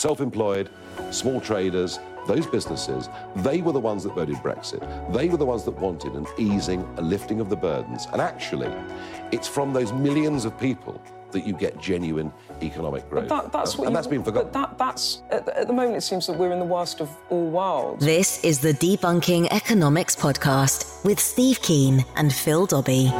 Self employed, small traders, those businesses, they were the ones that voted Brexit. They were the ones that wanted an easing, a lifting of the burdens. And actually, it's from those millions of people that you get genuine economic growth. That, that's what and you, that's been forgotten. That, that's at the, at the moment. It seems that we're in the worst of all worlds. This is the Debunking Economics podcast with Steve Keen and Phil Dobbie.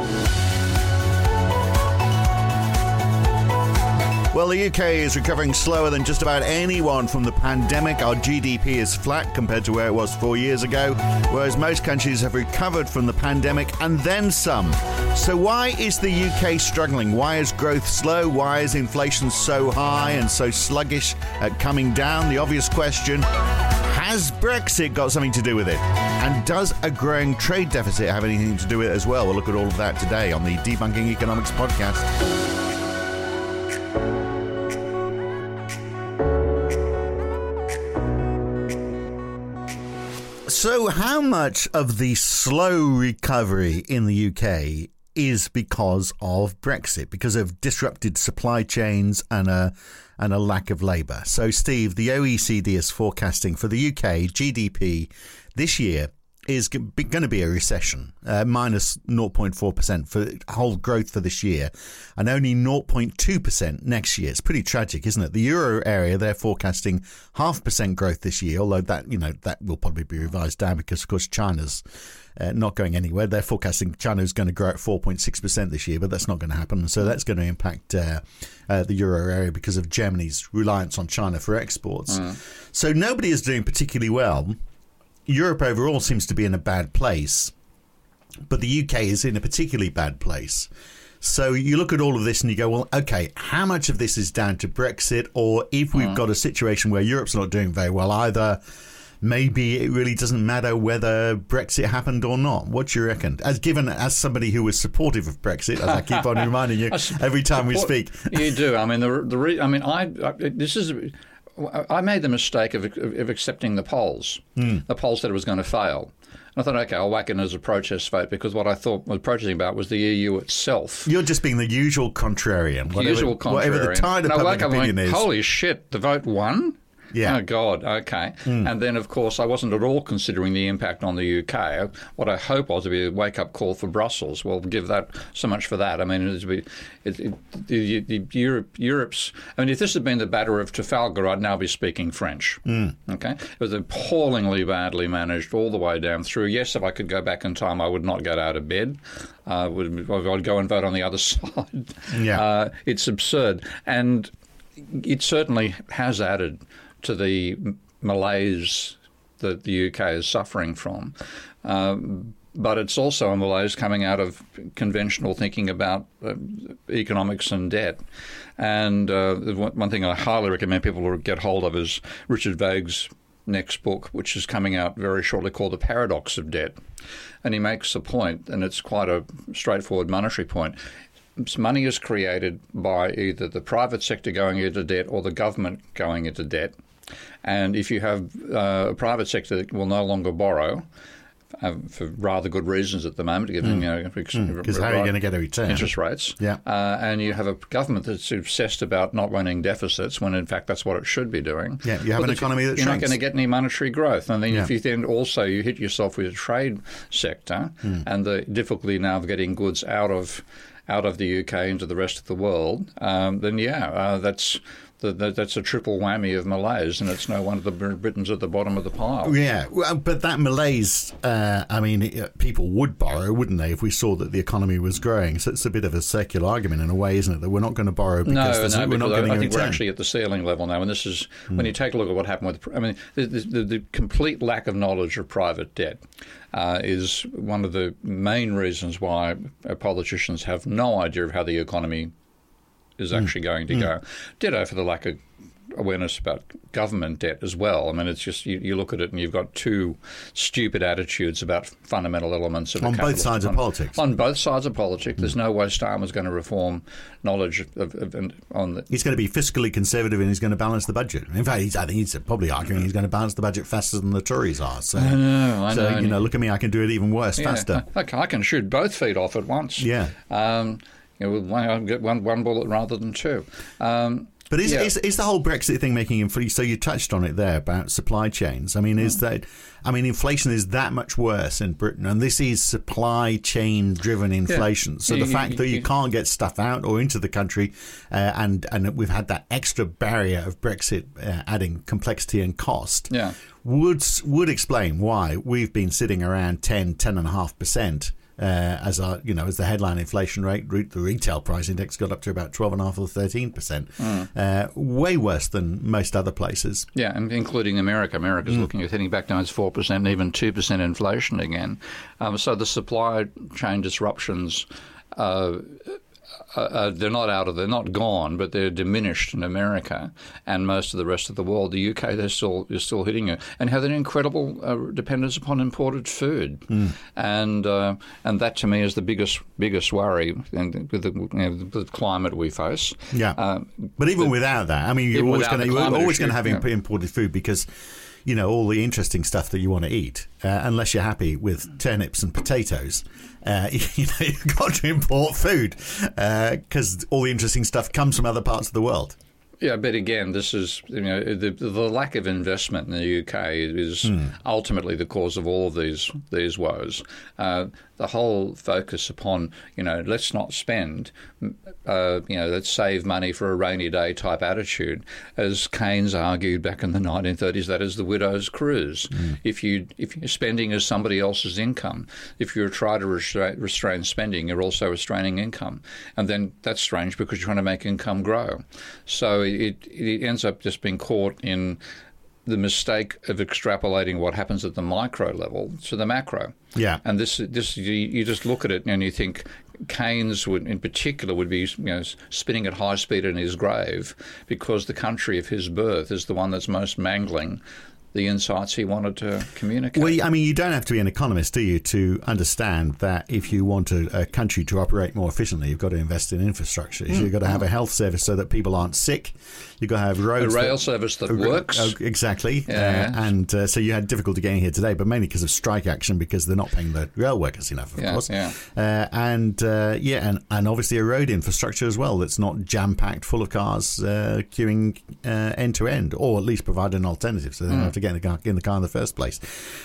Well, the UK is recovering slower than just about anyone from the pandemic. Our GDP is flat compared to where it was four years ago, whereas most countries have recovered from the pandemic and then some. So, why is the UK struggling? Why is growth slow? Why is inflation so high and so sluggish at coming down? The obvious question has Brexit got something to do with it? And does a growing trade deficit have anything to do with it as well? We'll look at all of that today on the Debunking Economics podcast. So, how much of the slow recovery in the UK is because of Brexit, because of disrupted supply chains and a and a lack of labour? So, Steve, the OECD is forecasting for the UK GDP this year is going to be a recession, uh, minus 0.4% for whole growth for this year, and only 0.2% next year. It's pretty tragic, isn't it? The euro area they're forecasting half percent growth this year, although that you know that will probably be revised down because of course China's uh, not going anywhere. They're forecasting China is going to grow at 4.6% this year, but that's not going to happen. So that's going to impact uh, uh, the euro area because of Germany's reliance on China for exports. Mm. So nobody is doing particularly well. Europe overall seems to be in a bad place, but the UK is in a particularly bad place. So you look at all of this and you go, well, okay, how much of this is down to Brexit, or if we've mm. got a situation where Europe's not doing very well either, maybe it really doesn't matter whether Brexit happened or not. What do you reckon? As given as somebody who was supportive of Brexit, as I keep on reminding you every time we speak, you do. I mean, the the re- I mean, I, I this is I made the mistake of, of accepting the polls. Mm. The polls said it was going to fail. And I thought, okay, I'll whack it as a protest vote because what I thought was protesting about was the EU itself. You're just being the usual contrarian. Whatever, usual contrarian. Whatever the tide of public opinion like, is. Holy shit, the vote won? Yeah. Oh God. Okay. Mm. And then, of course, I wasn't at all considering the impact on the UK. What I hope was to be a wake-up call for Brussels. Well, give that so much for that. I mean, it'd be it, it, the, the Europe, Europe's. I mean, if this had been the Battle of Trafalgar, I'd now be speaking French. Mm. Okay. It was appallingly badly managed all the way down through. Yes, if I could go back in time, I would not get out of bed. Uh, would, I'd go and vote on the other side. Yeah. Uh, it's absurd, and it certainly has added to the malaise that the UK is suffering from. Um, but it's also a malaise coming out of conventional thinking about uh, economics and debt. And uh, one thing I highly recommend people get hold of is Richard Vague's next book, which is coming out very shortly, called The Paradox of Debt. And he makes a point, and it's quite a straightforward monetary point. Money is created by either the private sector going into debt or the government going into debt. And if you have uh, a private sector that will no longer borrow, uh, for rather good reasons at the moment, given mm. you know because mm. how are you going to get a return? Interest rates, yeah, uh, and you have a government that's obsessed about not running deficits when in fact that's what it should be doing. Yeah, you have an economy that you're shrinks. not going to get any monetary growth, and then yeah. if you then also you hit yourself with the trade sector mm. and the difficulty now of getting goods out of out of the UK into the rest of the world, um, then yeah, uh, that's that's a triple whammy of malaise, and it's no wonder the Britons at the bottom of the pile. Yeah, but that malaise, uh, I mean, people would borrow, wouldn't they, if we saw that the economy was growing? So it's a bit of a circular argument in a way, isn't it? That we're not going to borrow because no, no, we're not getting I think we're actually at the ceiling level now, and this is mm. when you take a look at what happened with. I mean, the, the, the complete lack of knowledge of private debt. Uh, is one of the main reasons why politicians have no idea of how the economy is mm. actually going to mm. go. Ditto for the lack of awareness about government debt as well. I mean, it's just you, you look at it and you've got two stupid attitudes about fundamental elements of On both sides of politics. On both sides of politics, there's mm. no way Starmer's going to reform knowledge of, of, of on the. He's going to be fiscally conservative and he's going to balance the budget. In fact, he's, I think he's probably arguing he's going to balance the budget faster than the Tories are. So, I know, I so know. you know, look at me, I can do it even worse, Yeah, faster. I, I can shoot both feet off at once. Yeah. Um, you know, one, I get one, one bullet rather than two. Um, But is, Yeah. is is the whole Brexit thing making inflation? So you touched on it there about supply chains. I mean, is Mm. that? I mean, inflation is that much worse in Britain, and this is supply chain driven inflation. So the fact that you you- can't get stuff out or into the country, uh, and and we've had that extra barrier of Brexit uh, adding complexity and cost. Yeah. would would explain why we've been sitting around 10, 10 and a half percent. Uh, as our, you know, as the headline inflation rate, the retail price index got up to about twelve and a half or thirteen percent, Mm. uh, way worse than most other places. Yeah, and including America. America's Mm. looking at heading back down to four percent, even two percent inflation again. Um, so the supply chain disruptions. Uh, uh, uh, they're not out of, they're not gone, but they're diminished in America and most of the rest of the world. The UK, they're still, they're still hitting it, and have an incredible uh, dependence upon imported food, and uh, and that to me is the biggest biggest worry, and with the, you know, the climate we face. Yeah, Um, but even without that, I mean, you're always going to you're always going to have yeah. imported food because you know all the interesting stuff that you want to eat, uh, unless you're happy with turnips and potatoes. Uh, you know, you've got to import food because all the interesting stuff comes from other parts of the world. Yeah, but again, this is you know the, the lack of investment in the UK is ultimately the cause of all of these these woes. Uh, the whole focus upon you know let's not spend, uh, you know let's save money for a rainy day type attitude, as Keynes argued back in the 1930s, that is the widow's cruse. If you if your spending is somebody else's income, if you try to restrain, restrain spending, you're also restraining income, and then that's strange because you're trying to make income grow. So it, it ends up just being caught in the mistake of extrapolating what happens at the micro level to the macro. Yeah. And this, this you, you just look at it and you think Keynes would, in particular, would be you know spinning at high speed in his grave because the country of his birth is the one that's most mangling the insights he wanted to communicate. Well, I mean, you don't have to be an economist, do you, to understand that if you want a, a country to operate more efficiently, you've got to invest in infrastructure. You've hmm. got to have a health service so that people aren't sick. You've got to have a roads. rail that- service that Uh, works. uh, exactly. Yeah. Uh, and uh, so you had difficulty getting here today, but mainly because of strike action because they're not paying the rail workers enough, of Yeah, course. yeah. Uh, and uh, yeah, and, and obviously a road infrastructure as well that's not jam packed full of cars uh, queuing end to end, or at least provide an alternative so they don't have to get in the, car, in the car in the first place.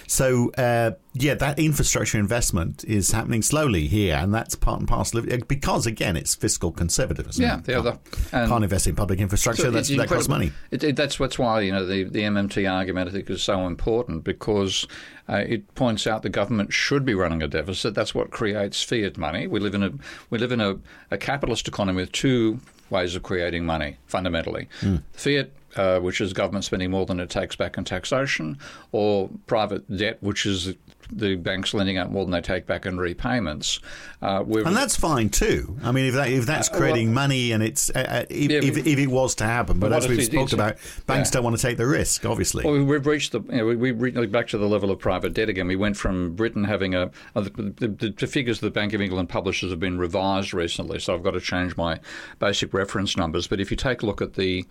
So uh, yeah, that infrastructure investment is happening slowly here, and that's part and parcel of it because again, it's fiscal conservatism. Yeah, the other- and- can't invest in public infrastructure. So that's, that costs money. It, it, that's what's why you know the, the MMT argument I think is so important because uh, it points out the government should be running a deficit. That's what creates fiat money. We live in a we live in a, a capitalist economy with two ways of creating money fundamentally. Fiat. Uh, which is government spending more than it takes back in taxation, or private debt, which is the banks lending out more than they take back in repayments. Uh, And that's fine too. I mean, if that if that's creating money and it's uh, uh, if, Yeah, if, if it was to happen, but But as we've talked about, banks yeah. don't want to take the risk. Obviously, Well, we've reached the you know, we, we re- back to the level of private debt again. We went from Britain having a uh, the, the, the figures the Bank of England publishes have been revised recently, so I've got to change my basic reference numbers. But if you take a look at the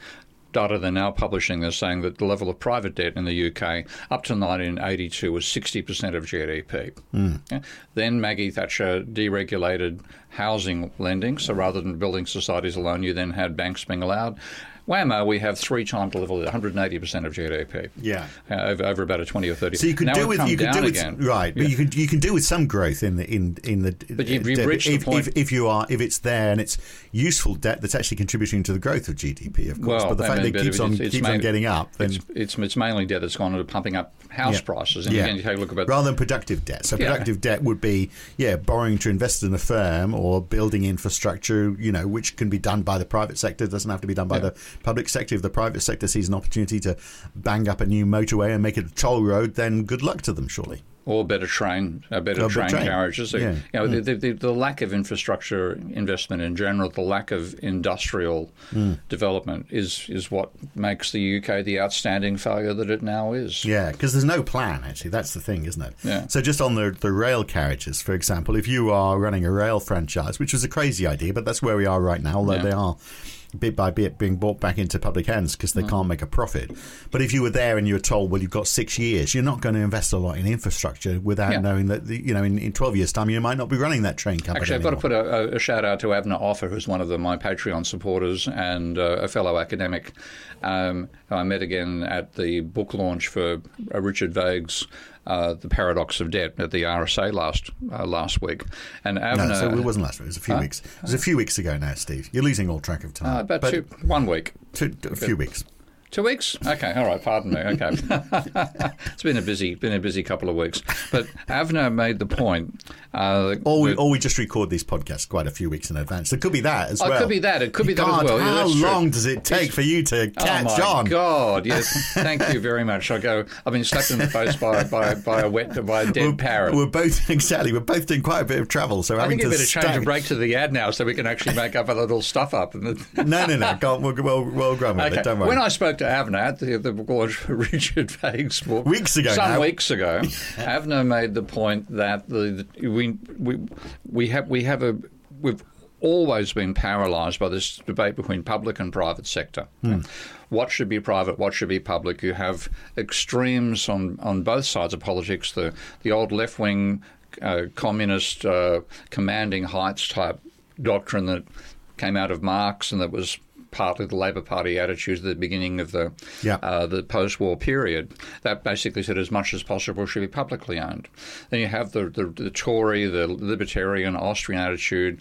data they're now publishing, they're saying that the level of private debt in the UK up to 1982 was 60% of GDP. Hmm. Yeah. Then Maggie Thatcher deregulated housing lending, so rather than building societies alone, you then had banks being allowed. Whammo, we have three times the level, 180% of GDP. Yeah. Uh, over, over about a 20 or 30. so you could now do with you could do with again. right, but Yeah. you could you can do with some growth in the in in the. But you've- you've debt. reached the if, point- if, if you are if it's there and it's useful debt that's actually contributing to the growth of GDP, of course. Well, but the I fact mean, that it keeps on it's keeps on getting up, then It's, it's, it's mainly debt that's gone into pumping up house Yeah. prices. And Yeah. again, you take a look about rather than productive debt. So productive debt would be yeah borrowing to invest in a firm or building infrastructure, you know, which can be done by the private sector. It doesn't have to be done by the public sector. If the private sector sees an opportunity to bang up a new motorway and make it a toll road, then good luck to them, surely. or better train, uh, better train, train. carriages. Yeah. You know, the, the, the, the lack of infrastructure investment in general, the lack of industrial Mm. development is is what makes the UK the outstanding failure that it now is. Yeah, because there's no plan, actually. That's the thing, isn't it? Yeah. So, just on the, the rail carriages, for example, if you are running a rail franchise, which was a crazy idea, but that's where we are right now, although Yeah. they are bit by bit being bought back into public hands because they can't make a profit. But if you were there and you were told, well, you've got six years, you're not going to invest a lot in infrastructure without Yeah. knowing that, the, you know, in, in 12 years' time, you might not be running that train company. Actually, I've got to put a, a, shout out to Avner Offer, who's one of the, my Patreon supporters and uh, a fellow academic. Um, who I met again at the book launch for uh, Richard Vague's uh, "The Paradox of Debt" at the RSA last uh, last week. And Avner, No, so it wasn't last week. It was a few weeks. It was a few weeks ago now, Steve. You're losing all track of time. uh, about But two, one week. two- a few weeks. Two weeks? Okay, all right. Pardon me. Okay, it's been a busy, been a busy couple of weeks. But Avner made the point. Uh, Or we, that- or we just record these podcasts quite a few weeks in advance. It could be that as Oh, it well. could be that. It could be that as God, well. Yeah, How that's true. long does it take for you to catch oh my on? God! Yes, thank you very much. I go. I've been slapped in the face by by, by a wet by a dead We're, parrot. we're both exactly. We're both doing quite a bit of travel, so I having think you to better change stack- break to the ad now so we can actually make up a little stuff up. No, no, no. Go on, we'll, we'll, we'll go with Okay. it. Don't worry. When I spoke to Avner at the, the for Richard Vague's book Weeks ago some now. weeks ago, Avner made the point that the, the we we we have we have a we've always been paralysed by this debate between public and private sector. Hmm. What should be private? What should be public? You have extremes on, on both sides of politics. The the old left wing uh, communist uh, commanding heights type doctrine that came out of Marx and that was partly the Labor Party attitudes at the beginning of the Yeah. uh, the post-war period. That basically said as much as possible should be publicly owned. Then you have the the, the Tory, the libertarian Austrian attitude.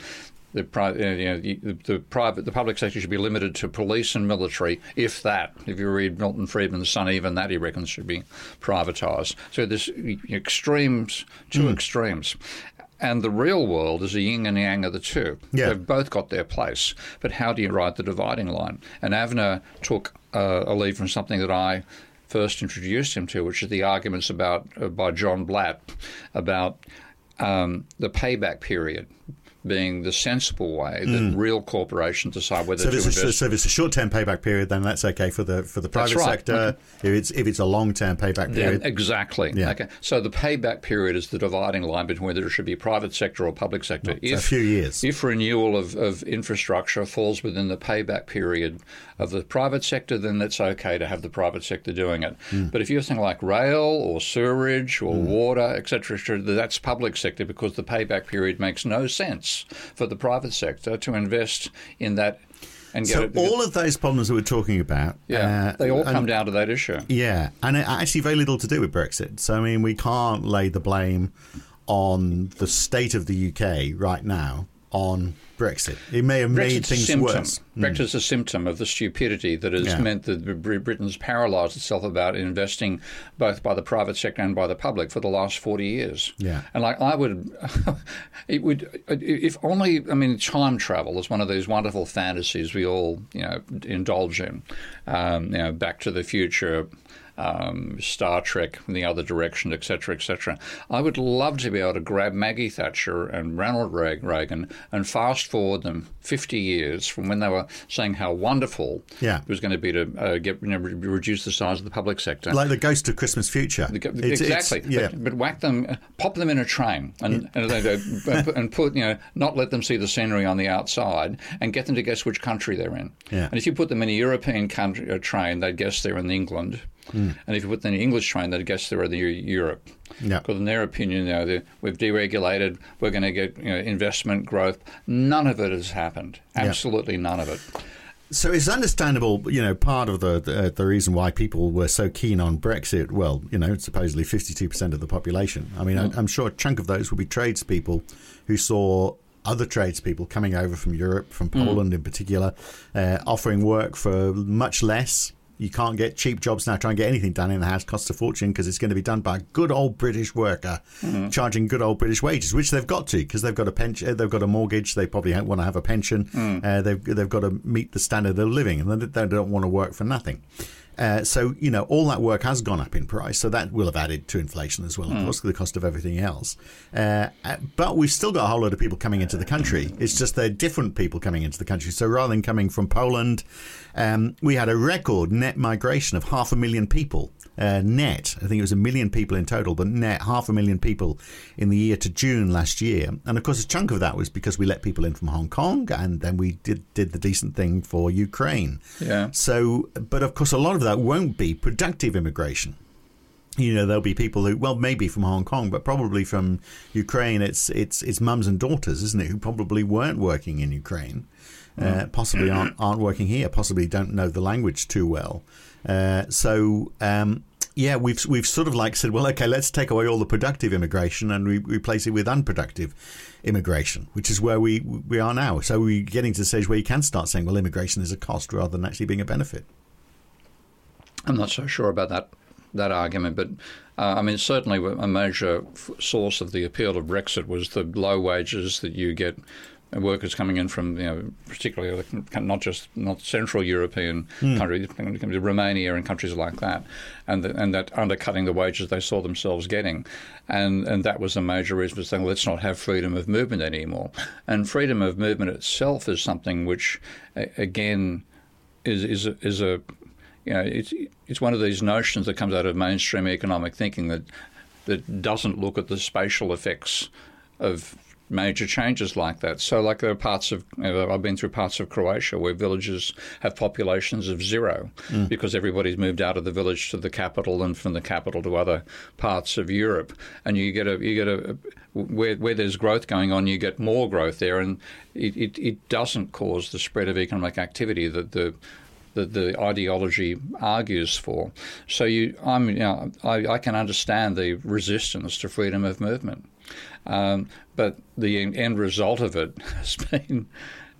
The, uh, you know, the, the private, the public sector should be limited to police and military, if that. If you read Milton Friedman's Son, even that he reckons should be privatised. So there's extremes, two extremes. And the real world is a yin and yang of the two. Yeah. They've both got their place. But how do you write the dividing line? And Avner took uh, a lead from something that I first introduced him to, which is the arguments about uh, by John Blatt about um, the payback period being the sensible way that real corporations decide whether Mm. So to if, it's a, invest. so if it's a short-term payback period, then that's okay for the for the private right. sector. If it's if it's a long-term payback Yeah, period, exactly. Yeah. Okay. So the payback period is the dividing line between whether it should be private sector or public sector. if a few years. If renewal of, of infrastructure falls within the payback period of the private sector, then it's okay to have the private sector doing it. Hmm. But if you're something like rail or sewerage or water, etc., that's public sector because the payback period makes no sense for the private sector to invest in that and get so it. all of those problems that we're talking about, yeah, uh, they all and- come down to that issue. Yeah, and it actually very little to do with Brexit. So I mean, we can't lay the blame on the state of the UK right now on Brexit. It may have made Brexit's a things symptom. worse. Brexit's a symptom of the stupidity that has Yeah. meant that Britain's paralysed itself about investing both by the private sector and by the public for the last 40 years. Yeah. And like I would, it would, if only, I mean, time travel is one of those wonderful fantasies we all, you know, indulge in. Um, you know, Back to the Future, um, Star Trek in the other direction, etc., etc. I would love to be able to grab Maggie Thatcher and Ronald Reagan and fast forward them 50 years from when they were saying how wonderful Yeah. it was going to be to uh, get you know, re- reduce the size of the public sector. Like the Ghost of Christmas Future. The- It's- it's- exactly. yeah. But, but whack them, uh, pop them in a train, and and, and put you know not let them see the scenery on the outside, and get them to guess which country they're in. Yeah. And if you put them in a European country uh, train, they'd guess they're in England. Hmm. And if you put them in an English train, they'd guess they're in Europe. Yeah. Because in their opinion, you know, we've deregulated, we're going to get you know, investment growth. None of it has happened. Absolutely none of it. So it's understandable, you know, part of the, the the reason why people were so keen on Brexit. Well, you know, supposedly fifty-two percent of the population. I mean, I, I'm sure a chunk of those will be tradespeople who saw other tradespeople coming over from Europe, from Poland in particular, uh, offering work for much less. You can't get cheap jobs now. Try and get anything done in the house costs a fortune because it's going to be done by a good old British worker, hmm. charging good old British wages, which they've got to because they've got a pension, uh, they've got a mortgage, they probably want to have a pension, hmm. uh, they've they've got to meet the standard of living, and they don't want to work for nothing. Uh, so, you know, all that work has gone up in price. So that will have added to inflation as well, of Hmm. course, the cost of everything else. Uh, uh, but we've still got a whole lot of people coming into the country. It's just they're different people coming into the country. So rather than coming from Poland, um, we had a record net migration of half a million people. Uh, net, I think it was a million people in total, but net half a million people in the year to June last year. And of course, a chunk of that was because we let people in from Hong Kong, and then we did did the decent thing for Ukraine. Yeah. So, but of course, a lot of that won't be productive immigration. You know, there'll be people who, well, maybe from Hong Kong, but probably from Ukraine. It's it's it's mums and daughters, isn't it, who probably weren't working in Ukraine, uh, possibly aren't aren't working here, possibly don't know the language too well. Uh, so. Um, yeah, we've we've sort of like said, well, okay, let's take away all the productive immigration and we replace it with unproductive immigration, which is where we we are now. So we're getting to the stage where you can start saying, well, immigration is a cost rather than actually being a benefit. I'm not so sure about that that argument, but uh, I mean certainly a major f- source of the appeal of Brexit was the low wages that you get. uh, Workers coming in from, you know, particularly not just not Central European countries, Romania and countries like that, and the, and that undercutting the wages they saw themselves getting, and and that was a major reason for saying let's not have freedom of movement anymore. And freedom of movement itself is something which, again, is is a, is a you know, it's it's one of these notions that comes out of mainstream economic thinking that that doesn't look at the spatial effects of major changes like that. So, like there are parts of you know, I've been through parts of Croatia where villages have populations of zero mm. because everybody's moved out of the village to the capital and from the capital to other parts of Europe, and you get a you get a where where there's growth going on, you get more growth there, and it, it, it doesn't cause the spread of economic activity that the that the ideology argues for. So you, I'm, you know, I, I can understand the resistance to freedom of movement, um, but the end result of it has been.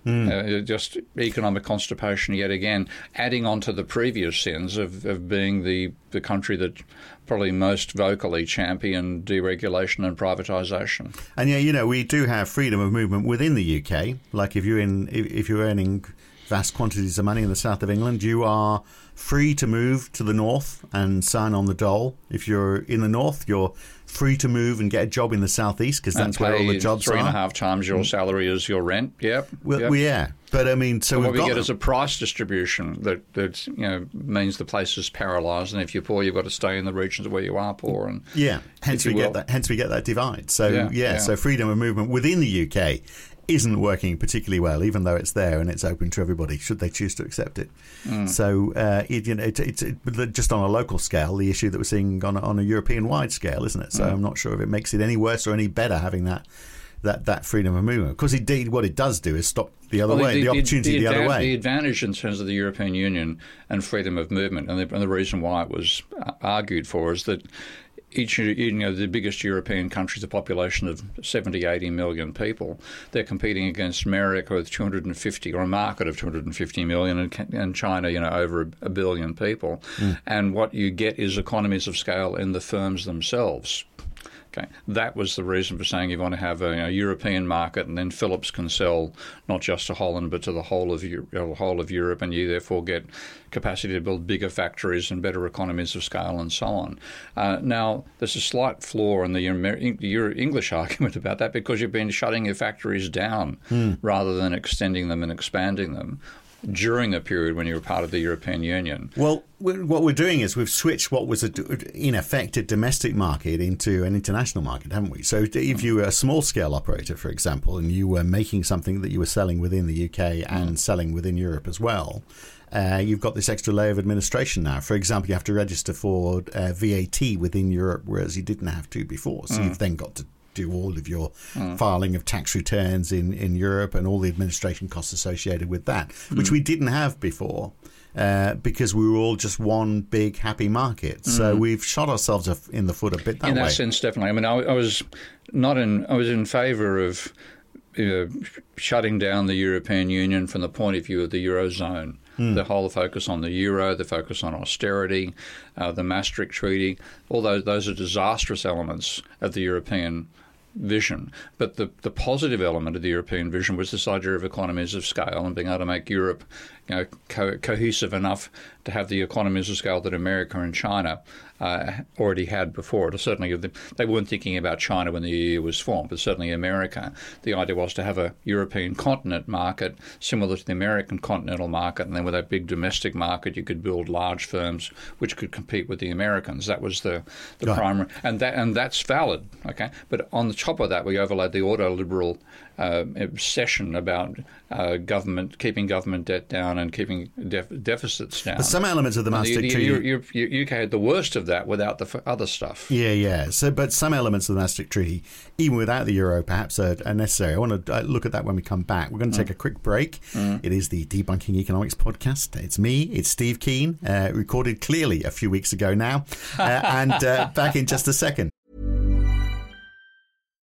Uh, just economic constipation yet again, adding on to the previous sins of, of being the, the country that probably most vocally championed deregulation and privatisation. And yeah, you know, we do have freedom of movement within the UK. Like if you're in, if, if you're earning vast quantities of money in the south of England, you are free to move to the north and sign on the dole. If you're in the north, you're free to move and get a job in the southeast because that's where all the jobs three are. and a half times your mm. salary is your rent. Yep. Well, yep. yeah, but I mean, so what we got get is a price distribution that, that you know means the place is paralysed, and if you're poor, you've got to stay in the regions where you are poor. And Yeah, hence we you get will. that. Hence we get that divide. So yeah, Yeah, yeah. so freedom of movement within the UK isn't working particularly well, even though it's there and it's open to everybody, should they choose to accept it. Mm. So uh, it, you know, it, it's it, just on a local scale, the issue that we're seeing on a, on a European wide scale, isn't it? So Mm. I'm not sure if it makes it any worse or any better having that. That, that freedom of movement, because indeed, what it does do is stop the other Well, way, the, opportunity the, other way. The advantage in terms of the European Union and freedom of movement, and the, and the reason why it was uh, argued for is that each you know the biggest European countries, a population of 70, 80 million people, they're competing against America with 250 or a market of 250 million, and, China, you know, over a, a billion people. Hmm. And what you get is economies of scale in the firms themselves. Okay, that was the reason for saying you want to have a you know, European market, and then Philips can sell not just to Holland but to the whole of Eu- uh, whole of Europe, and you therefore get capacity to build bigger factories and better economies of scale, and so on. Uh, now, there's a slight flaw in the Amer- your English argument about that because you've been shutting your factories down rather than extending them and expanding them during the period when you were part of the European Union. Well, we- what we're doing is we've switched what was, a, in effect, a domestic market into an international market, haven't we? So if you were a small scale operator, for example, and you were making something that you were selling within the UK and selling within Europe as well, uh, you've got this extra layer of administration now. For example, you have to register for uh, VAT within Europe, whereas you didn't have to before. So you've then got to do all of your filing of tax returns in, in Europe and all the administration costs associated with that, which we didn't have before. Uh, because we were all just one big happy market, so we've shot ourselves in the foot a bit that in way. that sense, definitely. I mean, I, I was not in. I was in favour of shutting down the European Union from the point of view of the eurozone. The whole focus on the euro, the focus on austerity, uh, the Maastricht Treaty, all those those are disastrous elements of the European vision. But the, the positive element of the European vision was this idea of economies of scale and being able to make Europe you know, co- cohesive enough to have the economies of scale that America and China uh, already had before. Or certainly, they weren't thinking about China when the EU was formed, but certainly America. The idea was to have a European continent market similar to the American continental market, and then with that big domestic market, you could build large firms which could compete with the Americans. That was the, the primary, and that and that's valid. Okay, but on the top of that, we overlaid the ordoliberal uh, obsession about uh, government keeping government debt down and keeping def- deficits down. But some elements of the Maastricht the, the, Treaty, UK had the worst of that without the other stuff. Yeah, yeah. So, but some elements of the Maastricht Treaty, even without the euro, perhaps are, are necessary. I want to uh, look at that when we come back. We're going to take mm. a quick break. Mm. It is the Debunking Economics podcast. It's me. It's Steve Keen. Uh, recorded clearly a few weeks ago now, uh, and uh, back in just a second.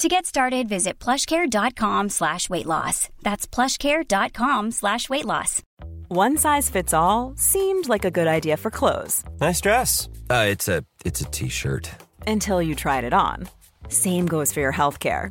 To get started, visit plushcare.com slash weight loss. That's plushcare.com slash weight loss. One size fits all seemed like a good idea for clothes. Nice dress. Uh, it's a it's a t-shirt. Until you tried it on. Same goes for your health care.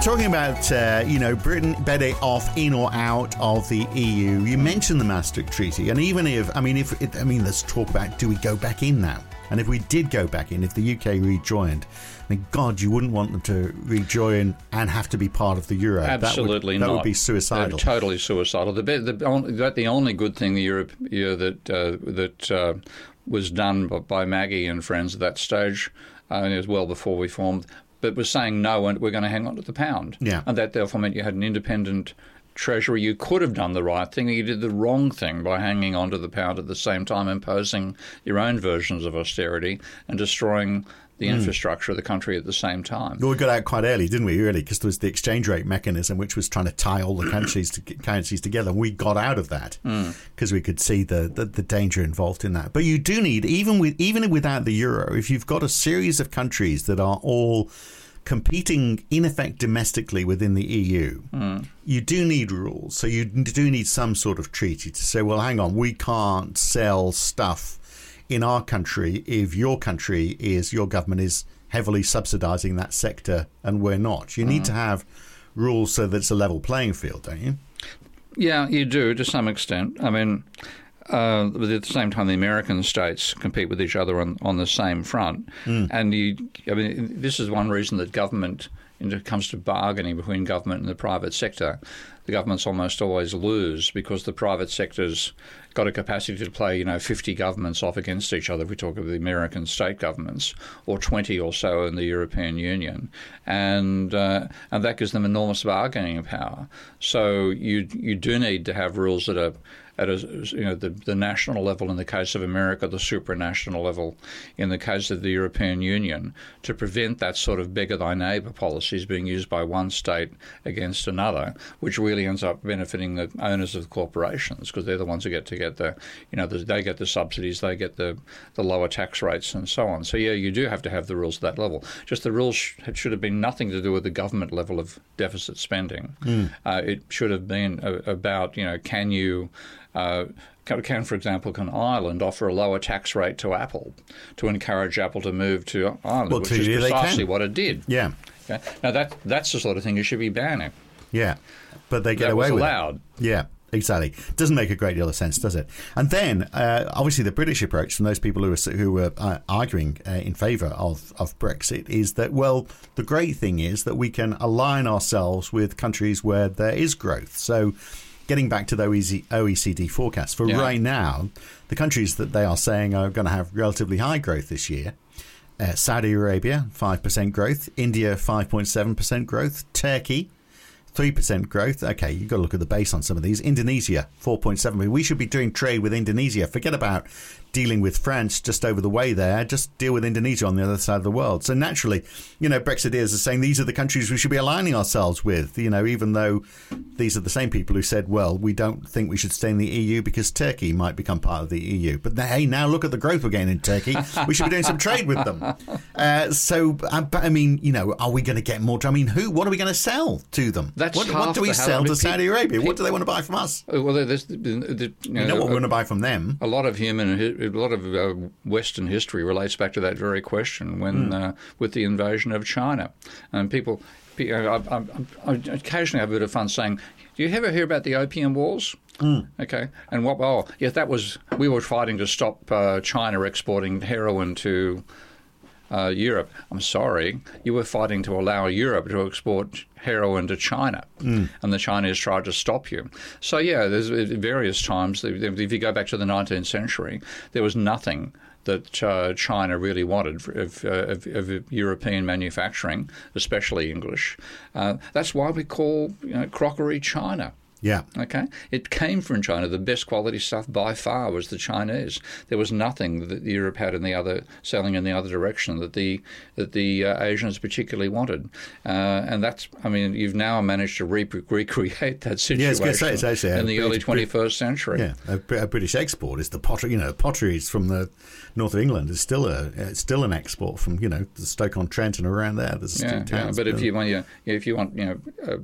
Talking about, uh, you know, Britain better off in or out of the EU. You mentioned the Maastricht Treaty, and even if, I mean, if it, I mean, let's talk about do we go back in now? And if we did go back in, if the UK rejoined, I mean, God, you wouldn't want them to rejoin and have to be part of the euro. Absolutely that would, not. That would be suicidal. totally suicidal. The, the, only, the only good thing the Europe that uh, that uh, was done by Maggie and friends at that stage, uh, and it was well before we formed, but was saying no, and we're going to hang on to the pound. Yeah. And that therefore meant you had an independent treasury. You could have done the right thing. You did the wrong thing by hanging on to the pound at the same time, imposing your own versions of austerity and destroying the mm. infrastructure of the country at the same time. Well, we got out quite early, didn't we? Really, because there was the exchange rate mechanism, which was trying to tie all the countries to, currencies together. We got out of that because mm. we could see the, the, the danger involved in that. But you do need, even with even without the euro, if you've got a series of countries that are all competing in effect domestically within the EU, mm. you do need rules. So you do need some sort of treaty to say, well, hang on, we can't sell stuff in our country if your country is your government is heavily subsidizing that sector and we're not. You need mm. to have rules so that it's a level playing field, don't you? Yeah, you do to some extent. I mean, uh, but at the same time, the American states compete with each other on, on the same front. Mm. And you, I mean, this is one reason that government, when it comes to bargaining between government and the private sector, the governments almost always lose because the private sector's got a capacity to play, you know, 50 governments off against each other if we talk of the American state governments, or 20 or so in the European Union. And, uh, and that gives them enormous bargaining power. So you, you do need to have rules that are at a, you know, the, the national level in the case of America, the supranational level in the case of the European Union, to prevent that sort of beggar thy neighbour policies being used by one state against another, which really ends up benefiting the owners of the corporations because they're the ones who get to get the, you know, the, they get the subsidies, they get the, the lower tax rates and so on. So yeah, you do have to have the rules at that level. Just the rules sh- should have been nothing to do with the government level of deficit spending. Mm. Uh, it should have been a, about, you know, can you uh, can, for example, can Ireland offer a lower tax rate to Apple to encourage Apple to move to Ireland, well, which is precisely what it did. Yeah. Okay? Now that that's the sort of thing you should be banning. Yeah, but they get that away was with allowed. It. Yeah. Exactly. Doesn't make a great deal of sense, does it? And then, uh, obviously, the British approach from those people who were who were uh, arguing uh, in favour of of Brexit is that well, the great thing is that we can align ourselves with countries where there is growth. So, getting back to the OECD forecast for Yeah. right now, the countries that they are saying are going to have relatively high growth this year. Uh, Saudi Arabia, 5% growth. India, 5.7% growth. Turkey, 3% growth. Okay, you've got to look at the base on some of these. Indonesia, 4.7. We should be doing trade with Indonesia. Forget about dealing with France just over the way there. Just deal with Indonesia on the other side of the world. So naturally, you know, Brexiteers are saying these are the countries we should be aligning ourselves with, you know, even though these are the same people who said, well, we don't think we should stay in the EU because Turkey might become part of the EU. But hey, now look at the growth we're getting in Turkey. We should be doing some trade with them. Uh, so, uh, but I mean, you know, are we going to get more? I mean, who? What are we going to sell to them? That's what, what do we sell to Saudi Arabia? pe- What do they want to buy from us? Uh, Well, there's, the, the, you We know what we're going to buy from them. a lot of human, a lot of uh, Western history relates back to that very question when, Hmm. uh, with the invasion of China, and people, uh, I, I, I, occasionally have a bit of fun saying, "Do you ever hear about the Opium Wars?" Hmm. Okay, and what? Oh, yeah, that was we were fighting to stop uh, China exporting heroin to uh, Europe. I'm sorry, you were fighting to allow Europe to export heroin to China, and the Chinese tried to stop you. So yeah, there's various times. If you go back to the 19th century, there was nothing that uh, China really wanted of, uh, of, of European manufacturing, especially English. Uh, that's why we call you know, crockery China. Yeah. Okay, it came from China. The best quality stuff by far was the Chinese. There was nothing that Europe had in the other selling in the other direction that the that the uh, Asians particularly wanted, uh, and that's. I mean, you've now managed to re- recreate that situation Yeah, say, it's actually in the early British- Brit- 21st century. Yeah, a, a British export is the pottery. You know, pottery is from the north of England is still a it's still an export from you know the Stoke on Trent and around there. There's Yeah, yeah, but if you want, you if you want, you know, uh,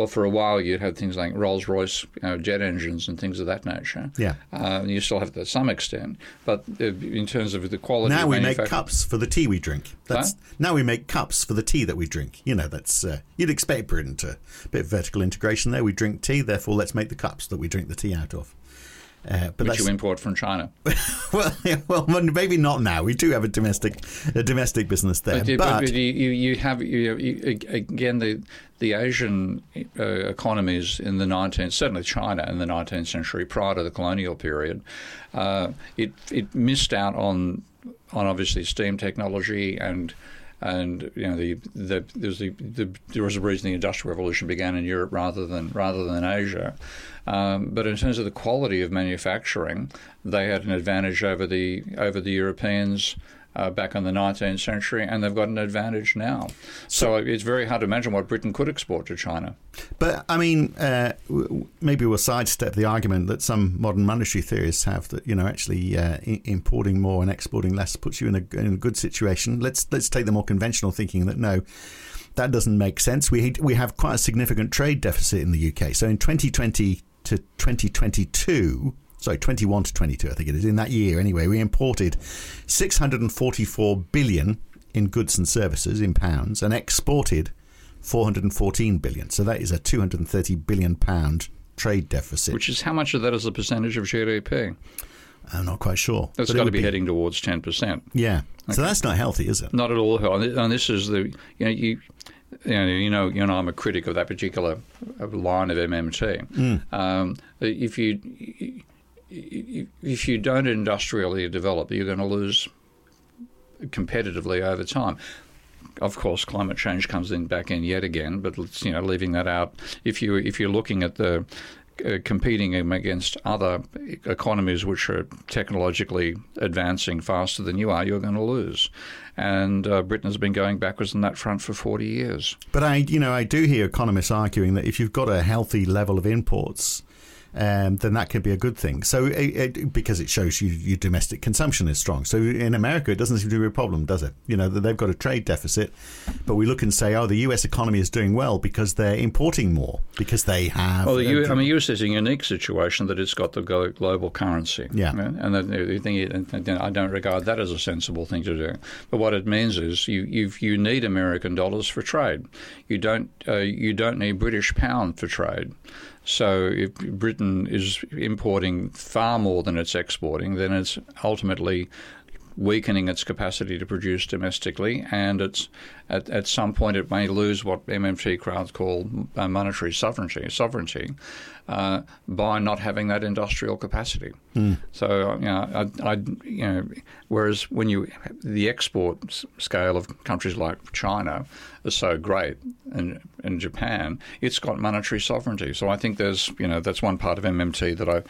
well, for a while you'd have things like Rolls Royce you know, jet engines and things of that nature. Yeah. uh, you still have to some extent, but uh, in terms of the quality, now we make cups for the tea we drink. That's now we make cups for the tea that we drink. You know, that's uh, you'd expect Britain to a bit of vertical integration there. We drink tea, therefore let's make the cups that we drink the tea out of. Uh, but which you import from China. well, yeah, well, maybe not now. We do have a domestic a domestic business there, But, you- but, but you, you, you have you, you, again the the Asian uh, economies in the 19th, certainly China in the 19th century, prior to the colonial period, uh, it it missed out on on obviously steam technology and. And you know the, the, there's the, the there was a reason the industrial revolution began in Europe rather than rather than Asia, um, but in terms of the quality of manufacturing, they had an advantage over the over the Europeans uh, back in the 19th century, and they've got an advantage now. So, it's very hard to imagine what Britain could export to China. But I mean, uh, w- maybe we'll sidestep the argument that some modern monetary theorists have that you know actually uh, I- importing more and exporting less puts you in a, in a good situation. Let's let's take the more conventional thinking that no. That doesn't make sense. We we have quite a significant trade deficit in the UK. So in 2020 to 2022, sorry, 21 to 22, I think it is in that year anyway, we imported 644 billion in goods and services in pounds and exported 414 billion. So that is a 230 billion pound trade deficit. Which is how much of that is a percentage of GDP? I'm not quite sure. That's got to would be, heading towards 10%. Yeah. So that's not healthy, is it? Not at all. And this is the, you know, you, you know, you know, you know, I'm a critic of that particular line of MMT. Um, if you if you don't industrially develop, you're going to lose competitively over time. Of course, climate change comes in back in yet again, but you know, leaving that out. If you if you're looking at the uh, competing against other economies which are technologically advancing faster than you are, you're going to lose. And uh, Britain has been going backwards on that front for 40 years. But I, you know, I do hear economists arguing that if you've got a healthy level of imports, um, then that could be a good thing. So it, it, because it shows you your domestic consumption is strong. So in America, it doesn't seem to be a problem, does it? You know, that they've got a trade deficit, but we look and say, oh, the U.S. economy is doing well because they're importing more because they have. Well, the U- I mean, US is a unique situation that it's got the global currency. Yeah. And the, the thing, I don't regard that as a sensible thing to do. But what it means is you you you need American dollars for trade. You don't uh, you don't need British pound for trade. So if Britain is importing far more than it's exporting, then it's ultimately weakening its capacity to produce domestically, and it's at, at some point it may lose what MMT crowds call uh, monetary sovereignty. Sovereignty uh, by not having that industrial capacity. Mm. So you know, I, I, you know, whereas when you the export scale of countries like China is so great, and in Japan, it's got monetary sovereignty. So I think there's you know that's one part of MMT that I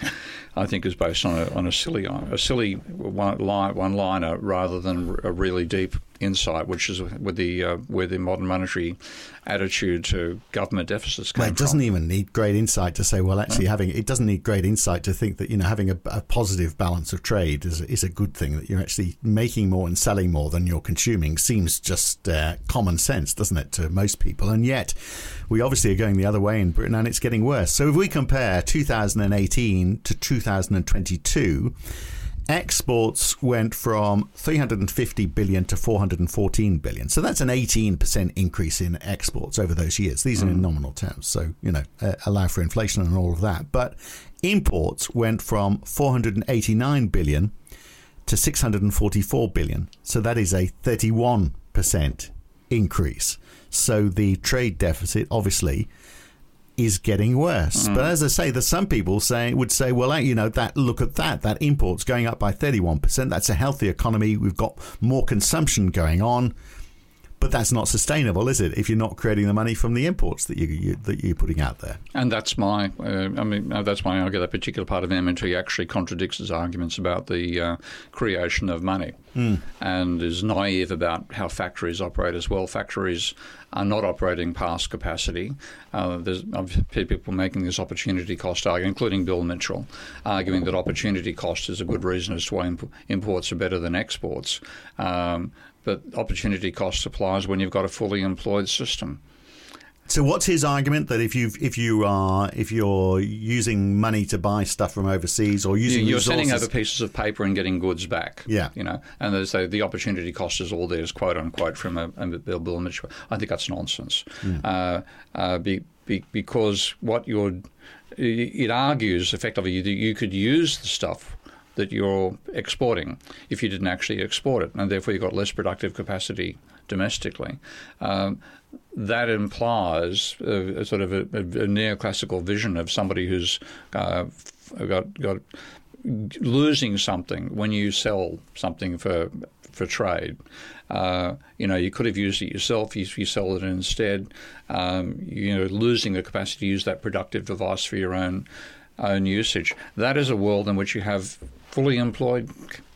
I think is based on a, on a silly a silly one line one liner rather than a really deep insight, which is with the uh, where the modern monetary attitude to government deficits well, it doesn't from. even need great insight to say, well, actually, having it doesn't need great insight to think that you know having a, a positive balance of trade is is a good thing. That you're actually making more and selling more than you're consuming seems just uh, common sense, doesn't it, to most people? And yet, we obviously are going the other way in Britain, and it's getting worse. So if we compare 2018 to 2022 exports went from 350 billion to 414 billion. So that's an 18% increase in exports over those years. These are in mm. nominal terms. So, you know, uh, allow for inflation and all of that. But imports went from 489 billion to 644 billion. So that is a 31% increase. So the trade deficit obviously is getting worse. Mm. But as I say, there's some people saying would say, well, you know, that look at that, that imports going up by 31%. That's a healthy economy. We've got more consumption going on. But that's not sustainable, is it? If you're not creating the money from the imports that you, you that you're putting out there. And that's my, uh, I mean, uh, that's why I argue that particular part of MMT actually contradicts his arguments about the uh, creation of money, mm. and is naive about how factories operate as well. Factories are not operating past capacity. Uh, there's people making this opportunity cost argument, including Bill Mitchell, arguing that opportunity cost is a good reason as to why imp- imports are better than exports. Um, but opportunity cost applies when you've got a fully employed system. So what's his argument that if you if you are if you're using money to buy stuff from overseas or using you're resources, sending over pieces of paper and getting goods back. Yeah, you know, and they say the opportunity cost is all theirs, quote unquote, from a, a Bill Bill Mitchell. I think that's nonsense. Mm. Uh, uh, be, be, because what you're it argues effectively that you could use the stuff that you're exporting if you didn't actually export it, and therefore you've got less productive capacity domestically. Um, that implies a, a sort of a, a, neoclassical vision of somebody who's uh, got got losing something when you sell something for for trade. Uh, you know, you could have used it yourself. If you sell it instead, um, you know, losing the capacity to use that productive device for your own own usage. That is a world in which you have fully employed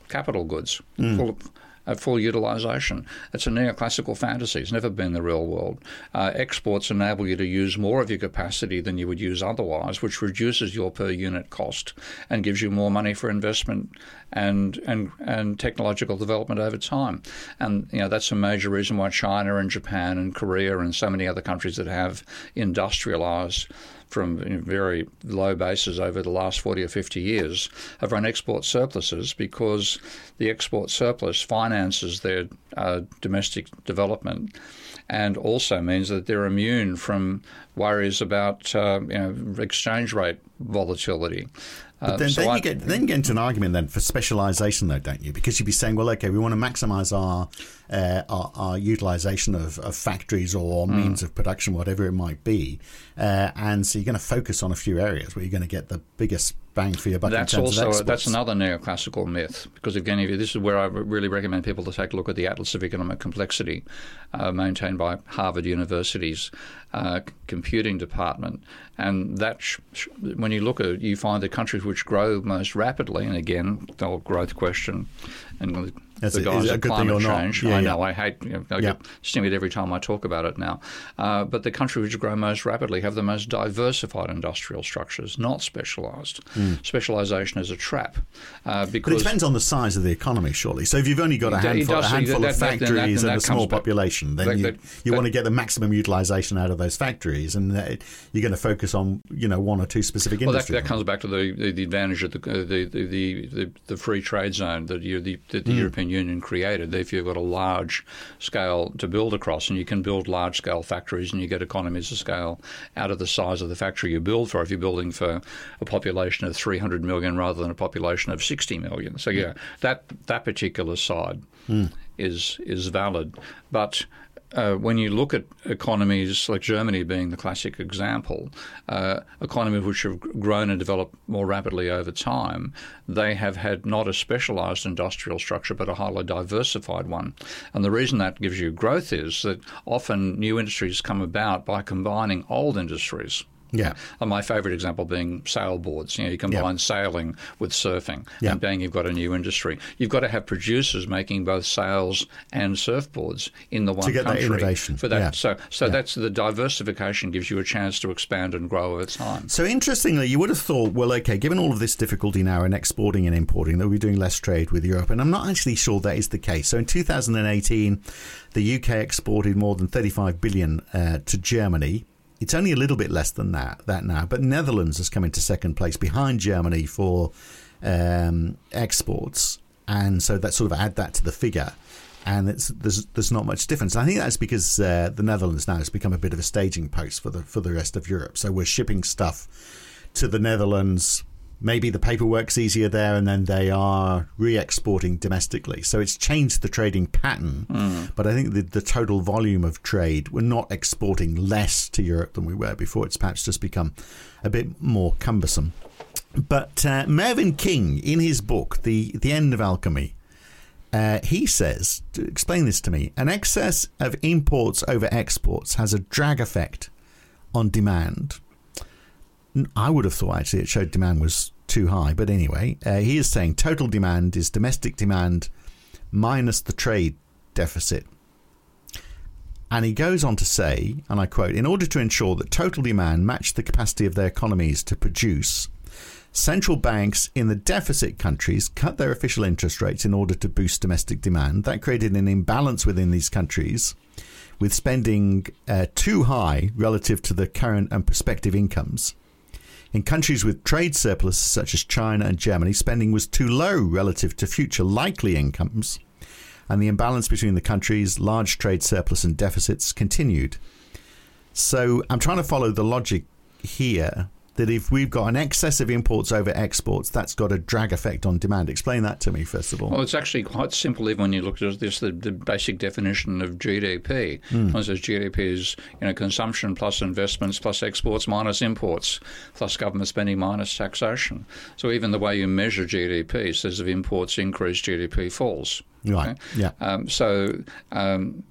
capital goods, mm. full, at full utilisation. It's a neoclassical fantasy. It's never been the real world. Uh, exports enable you to use more of your capacity than you would use otherwise, which reduces your per unit cost and gives you more money for investment and and and technological development over time. And you know that's a major reason why China and Japan and Korea and so many other countries that have industrialized from very low bases over the last 40 or 50 years have run export surpluses because the export surplus finances their uh, domestic development and also means that they're immune from worries about uh, you know, exchange rate volatility. But then, so then, I, you get, then you get into an argument then for specialisation, though, don't you? Because you'd be saying, well, okay, we want to maximise our, uh, our, our utilisation of, of, factories or mm. means of production, whatever it might be, uh, and so you're going to focus on a few areas where you're going to get the biggest bang for your buck. That's also that's another neoclassical myth because again, if this is where I really recommend people to take a look at the Atlas of Economic Complexity, uh, maintained by Harvard University's uh, computing department, and that sh- sh- when you look at it, you find the countries which grow most rapidly, and again, the whole growth question, and the guys of climate change. Yeah, I know. I hate. You know, I yeah. get stimulated every time I talk about it now. Uh, but the countries which grow most rapidly have the most diversified industrial structures, not specialised. Mm. Specialisation is a trap. Uh, because but it depends on the size of the economy, surely. So if you've only got a handful, does, a handful that, of that, factories that, and a small population, then you, you want to get the maximum utilisation out of those factories, and you're going to focus on you know one or two specific industries. Well, that, comes back to the, the, the advantage of the, the, the, the, the free trade zone that you, the, the, mm. European European Union created. If you've got a large scale to build across, and you can build large scale factories, and you get economies of scale out of the size of the factory you build for. If you're building for a population of 300 million rather than a population of 60 million, so yeah, that that particular side mm. is is valid, but uh, when you look at economies like Germany being the classic example, uh, economies which have grown and developed more rapidly over time, they have had not a specialised industrial structure but a highly diversified one. And the reason that gives you growth is that often new industries come about by combining old industries. Yeah. And my favourite example being sailboards. You know, you combine sailing with surfing, and bang, you've got a new industry. You've got to have producers making both sails and surfboards in the one to get country that innovation. for that. Yeah. So, so that's the diversification gives you a chance to expand and grow over time. So interestingly, you would have thought, well, okay, given all of this difficulty now in exporting and importing, that we're doing less trade with Europe, and I'm not actually sure that is the case. So in 2018, the UK exported more than 35 billion uh, to Germany. It's only a little bit less than that that now, but Netherlands has come into second place behind Germany for um, exports, and so that sort of add that to the figure. And there's there's not much difference. I think that's because uh, the Netherlands now has become a bit of a staging post for the for the rest of Europe. So we're shipping stuff to the Netherlands maybe the paperwork's easier there and then they are re-exporting domestically so it's changed the trading pattern mm. but i think the, the total volume of trade we're not exporting less to europe than we were before it's perhaps just become a bit more cumbersome but uh, mervyn king in his book the the end of alchemy uh, he says, to explain this to me, an excess of imports over exports has a drag effect on demand. I would have thought actually it showed demand was too high. But anyway, uh, he is saying total demand is domestic demand minus the trade deficit. And he goes on to say, and I quote, in order to ensure that total demand matched the capacity of their economies to produce, central banks in the deficit countries cut their official interest rates in order to boost domestic demand. That created an imbalance within these countries, with spending uh, too high relative to the current and prospective incomes. In countries with trade surpluses such as China and Germany, spending was too low relative to future likely incomes, and the imbalance between the countries' large trade surplus and deficits continued. So I'm trying to follow the logic here that if we've got an excess of imports over exports, that's got a drag effect on demand. Explain that to me, first of all. Well, it's actually quite simple even when you look at this, the, the basic definition of GDP. Mm. One says GDP is you know, consumption plus investments plus exports minus imports plus government spending minus taxation. So even the way you measure GDP says if imports increase, GDP falls. Right, okay? yeah. Um, so... Um,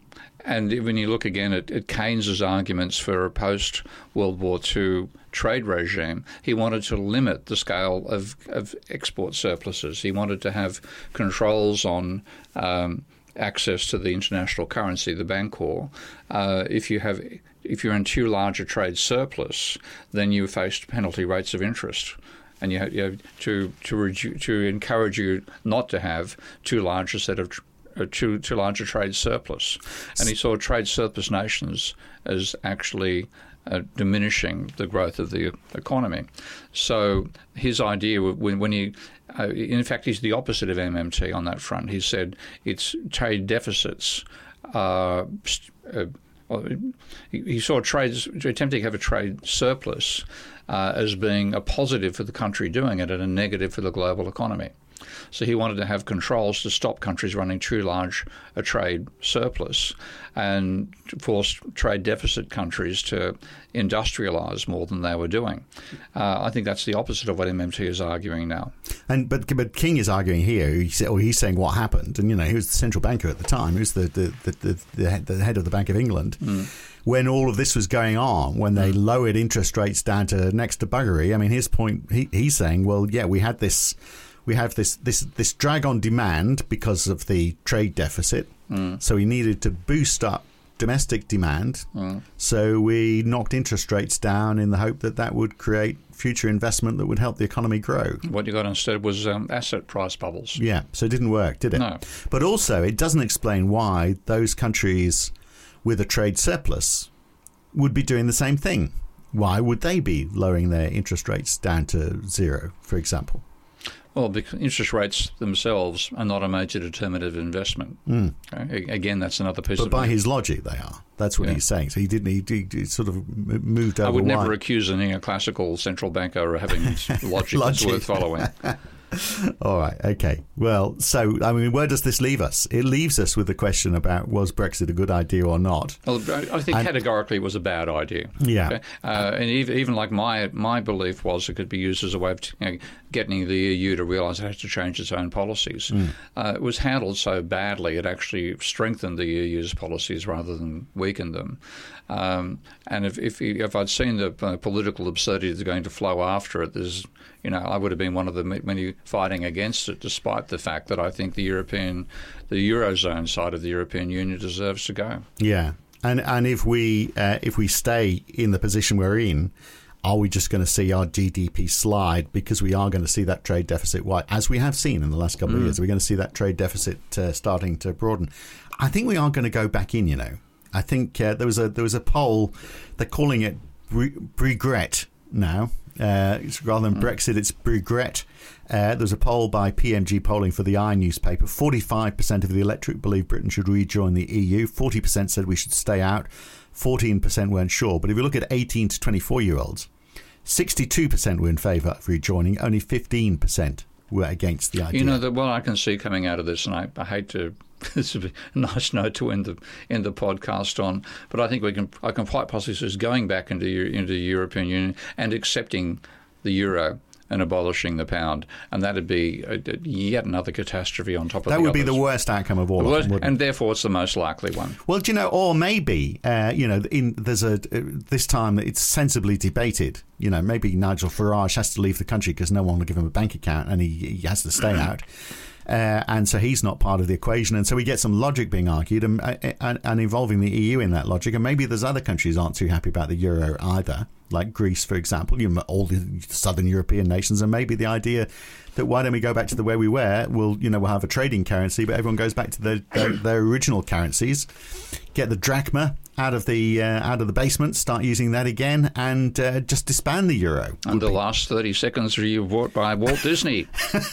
and when you look again at, at Keynes's arguments for a post World War II trade regime, he wanted to limit the scale of, of export surpluses. He wanted to have controls on um, access to the international currency, the Bancor. Uh, if you have if you're in too large a trade surplus, then you face penalty rates of interest and you have, you have to to, redu- to encourage you not to have too large a set of uh, to, to larger trade surplus. And he saw trade surplus nations as actually uh, diminishing the growth of the economy. So his idea, when, when he, uh, in fact, he's the opposite of MMT on that front. He said it's trade deficits. Uh, he saw trades attempting to have a trade surplus uh, as being a positive for the country doing it and a negative for the global economy. So he wanted to have controls to stop countries running too large a trade surplus and force trade deficit countries to industrialize more than they were doing. Uh, I think that's the opposite of what MMT is arguing now. And but but King is arguing here. Or he's saying what happened, and you know he was the central banker at the time. He was the the the, the, the head of the Bank of England. Mm when all of this was going on, when they mm. lowered interest rates down to next to buggery. I mean, his point, he, he's saying, well, yeah, we had this we have this this this drag on demand because of the trade deficit. Mm. So we needed to boost up domestic demand. Mm. So we knocked interest rates down in the hope that that would create future investment that would help the economy grow. What you got instead was um, asset price bubbles. Yeah, so it didn't work, did it? No. But also, it doesn't explain why those countries with a trade surplus would be doing the same thing. Why would they be lowering their interest rates down to zero, for example? Well, because interest rates themselves are not a major determinant of investment. Mm. Okay? Again, that's another piece but of. But by his logic, they are. That's what yeah. he's saying. So he didn't. He, he, sort of moved over. I would never why. accuse a neoclassical central banker of having logic, logic. that's worth following. All right. Okay. Well, so I mean, where does this leave us? It leaves us with the question about was Brexit a good idea or not? Well, I think and, categorically it was a bad idea. Yeah. Okay? Uh, and even, even like my my belief was it could be used as a way of you know, getting the EU to realise it has to change its own policies. Mm. Uh, it was handled so badly; it actually strengthened the EU's policies rather than weakened them. Um, and if, if if I'd seen the uh, political absurdity that's going to flow after it, there's you know I would have been one of the many fighting against it, despite the fact that I think the European, the eurozone side of the European Union deserves to go. Yeah, and and if we uh, if we stay in the position we're in. Are we just going to see our GDP slide because we are going to see that trade deficit, why as we have seen in the last couple mm. of years? We're going to see that trade deficit uh, starting to broaden? I think we are going to go back in. You know, I think uh, there was a there was a poll. They're calling it regret now. Uh, rather than mm. Brexit, it's regret. Uh, there was a poll by BMG polling for the I newspaper. 45% of the electorate believe Britain should rejoin the EU. 40% said we should stay out. 14% weren't sure. But if you look at 18 to 24 year olds, 62% were in favour of rejoining. Only 15% were against the idea. You know, the, what I can see coming out of this, and I, I hate to this would be a nice note to end the end the podcast on. But I think we can I can quite possibly see going back into into the European Union and accepting the euro and abolishing the pound, and that'd be a, a, yet another catastrophe on top of that That would others. be the worst outcome of all, worst, of them, and therefore it's the most likely one. Well, do you know, or maybe uh, you know, in, there's a uh, this time it's sensibly debated. You know, maybe Nigel Farage has to leave the country because no one will give him a bank account, and he, he has to stay out. Uh, and so he's not part of the equation. And so we get some logic being argued and, uh, and, and, involving the EU in that logic. And maybe there's other countries aren't too happy about the euro either, like Greece, for example, you know, all the southern European nations. And maybe the idea that why don't we go back to the way we were? We'll, you know, we'll have a trading currency, but everyone goes back to their, their, their original currencies, get the drachma out of the uh, out of the basement, start using that again, and uh, just disband the euro. And the last thirty seconds you bought by Walt Disney.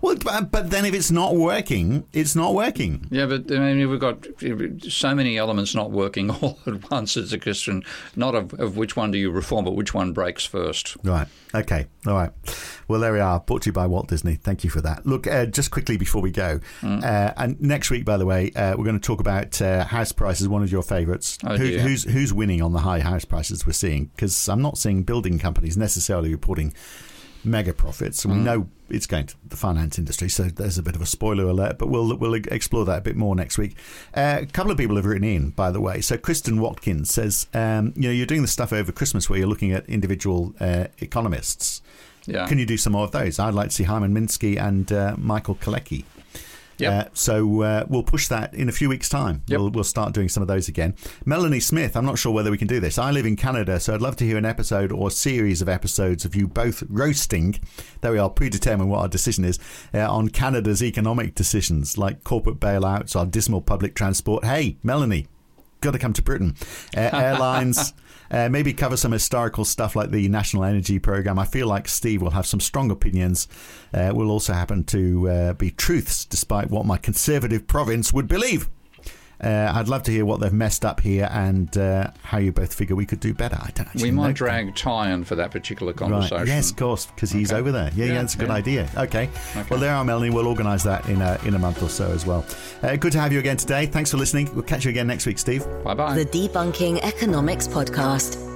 well, but then if it's not working, it's not working. Yeah, but I mean, we've got so many elements not working all at once. It's a question not of, of which one do you reform, but which one breaks first. Right. Okay. All right. Well, there we are. Brought to you by Walt Disney. Thank you for that. Look, uh, just quickly before we go, mm. uh, and next week, by the way, uh, we're going to talk about uh, house prices. One of your favourites. Oh, Who, who's who's winning on the high house prices we're seeing? Because I'm not seeing building companies necessarily reporting mega profits. We mm. know it's going to the finance industry, so there's a bit of a spoiler alert. But we'll we'll explore that a bit more next week. Uh, a couple of people have written in, by the way. So Kristen Watkins says, um, you know, you're doing the stuff over Christmas where you're looking at individual uh, economists. Yeah. Can you do some more of those? I'd like to see Hyman Minsky and uh, Michael Kalecki. Yep. Uh, so uh, we'll push that in a few weeks' time. Yep. We'll, we'll start doing some of those again. Melanie Smith, I'm not sure whether we can do this. I live in Canada, so I'd love to hear an episode or series of episodes of you both roasting. There we are, predetermine what our decision is uh, on Canada's economic decisions like corporate bailouts or dismal public transport. Hey, Melanie, got to come to Britain. Uh, airlines. Uh, maybe cover some historical stuff like the National Energy Program. I feel like Steve will have some strong opinions. Uh, will also happen to uh, be truths, despite what my conservative province would believe. Uh, I'd love to hear what they've messed up here and uh, how you both figure we could do better. I don't we might drag Ty in for that particular conversation. Right. Yes, of course, because he's okay. over there. Yeah, yeah, yeah that's a good yeah. idea. Okay. okay. Well, there are, Melanie. We'll organise that in a, in a month or so as well. Uh, good to have you again today. Thanks for listening. We'll catch you again next week, Steve. Bye bye. The Debunking Economics Podcast.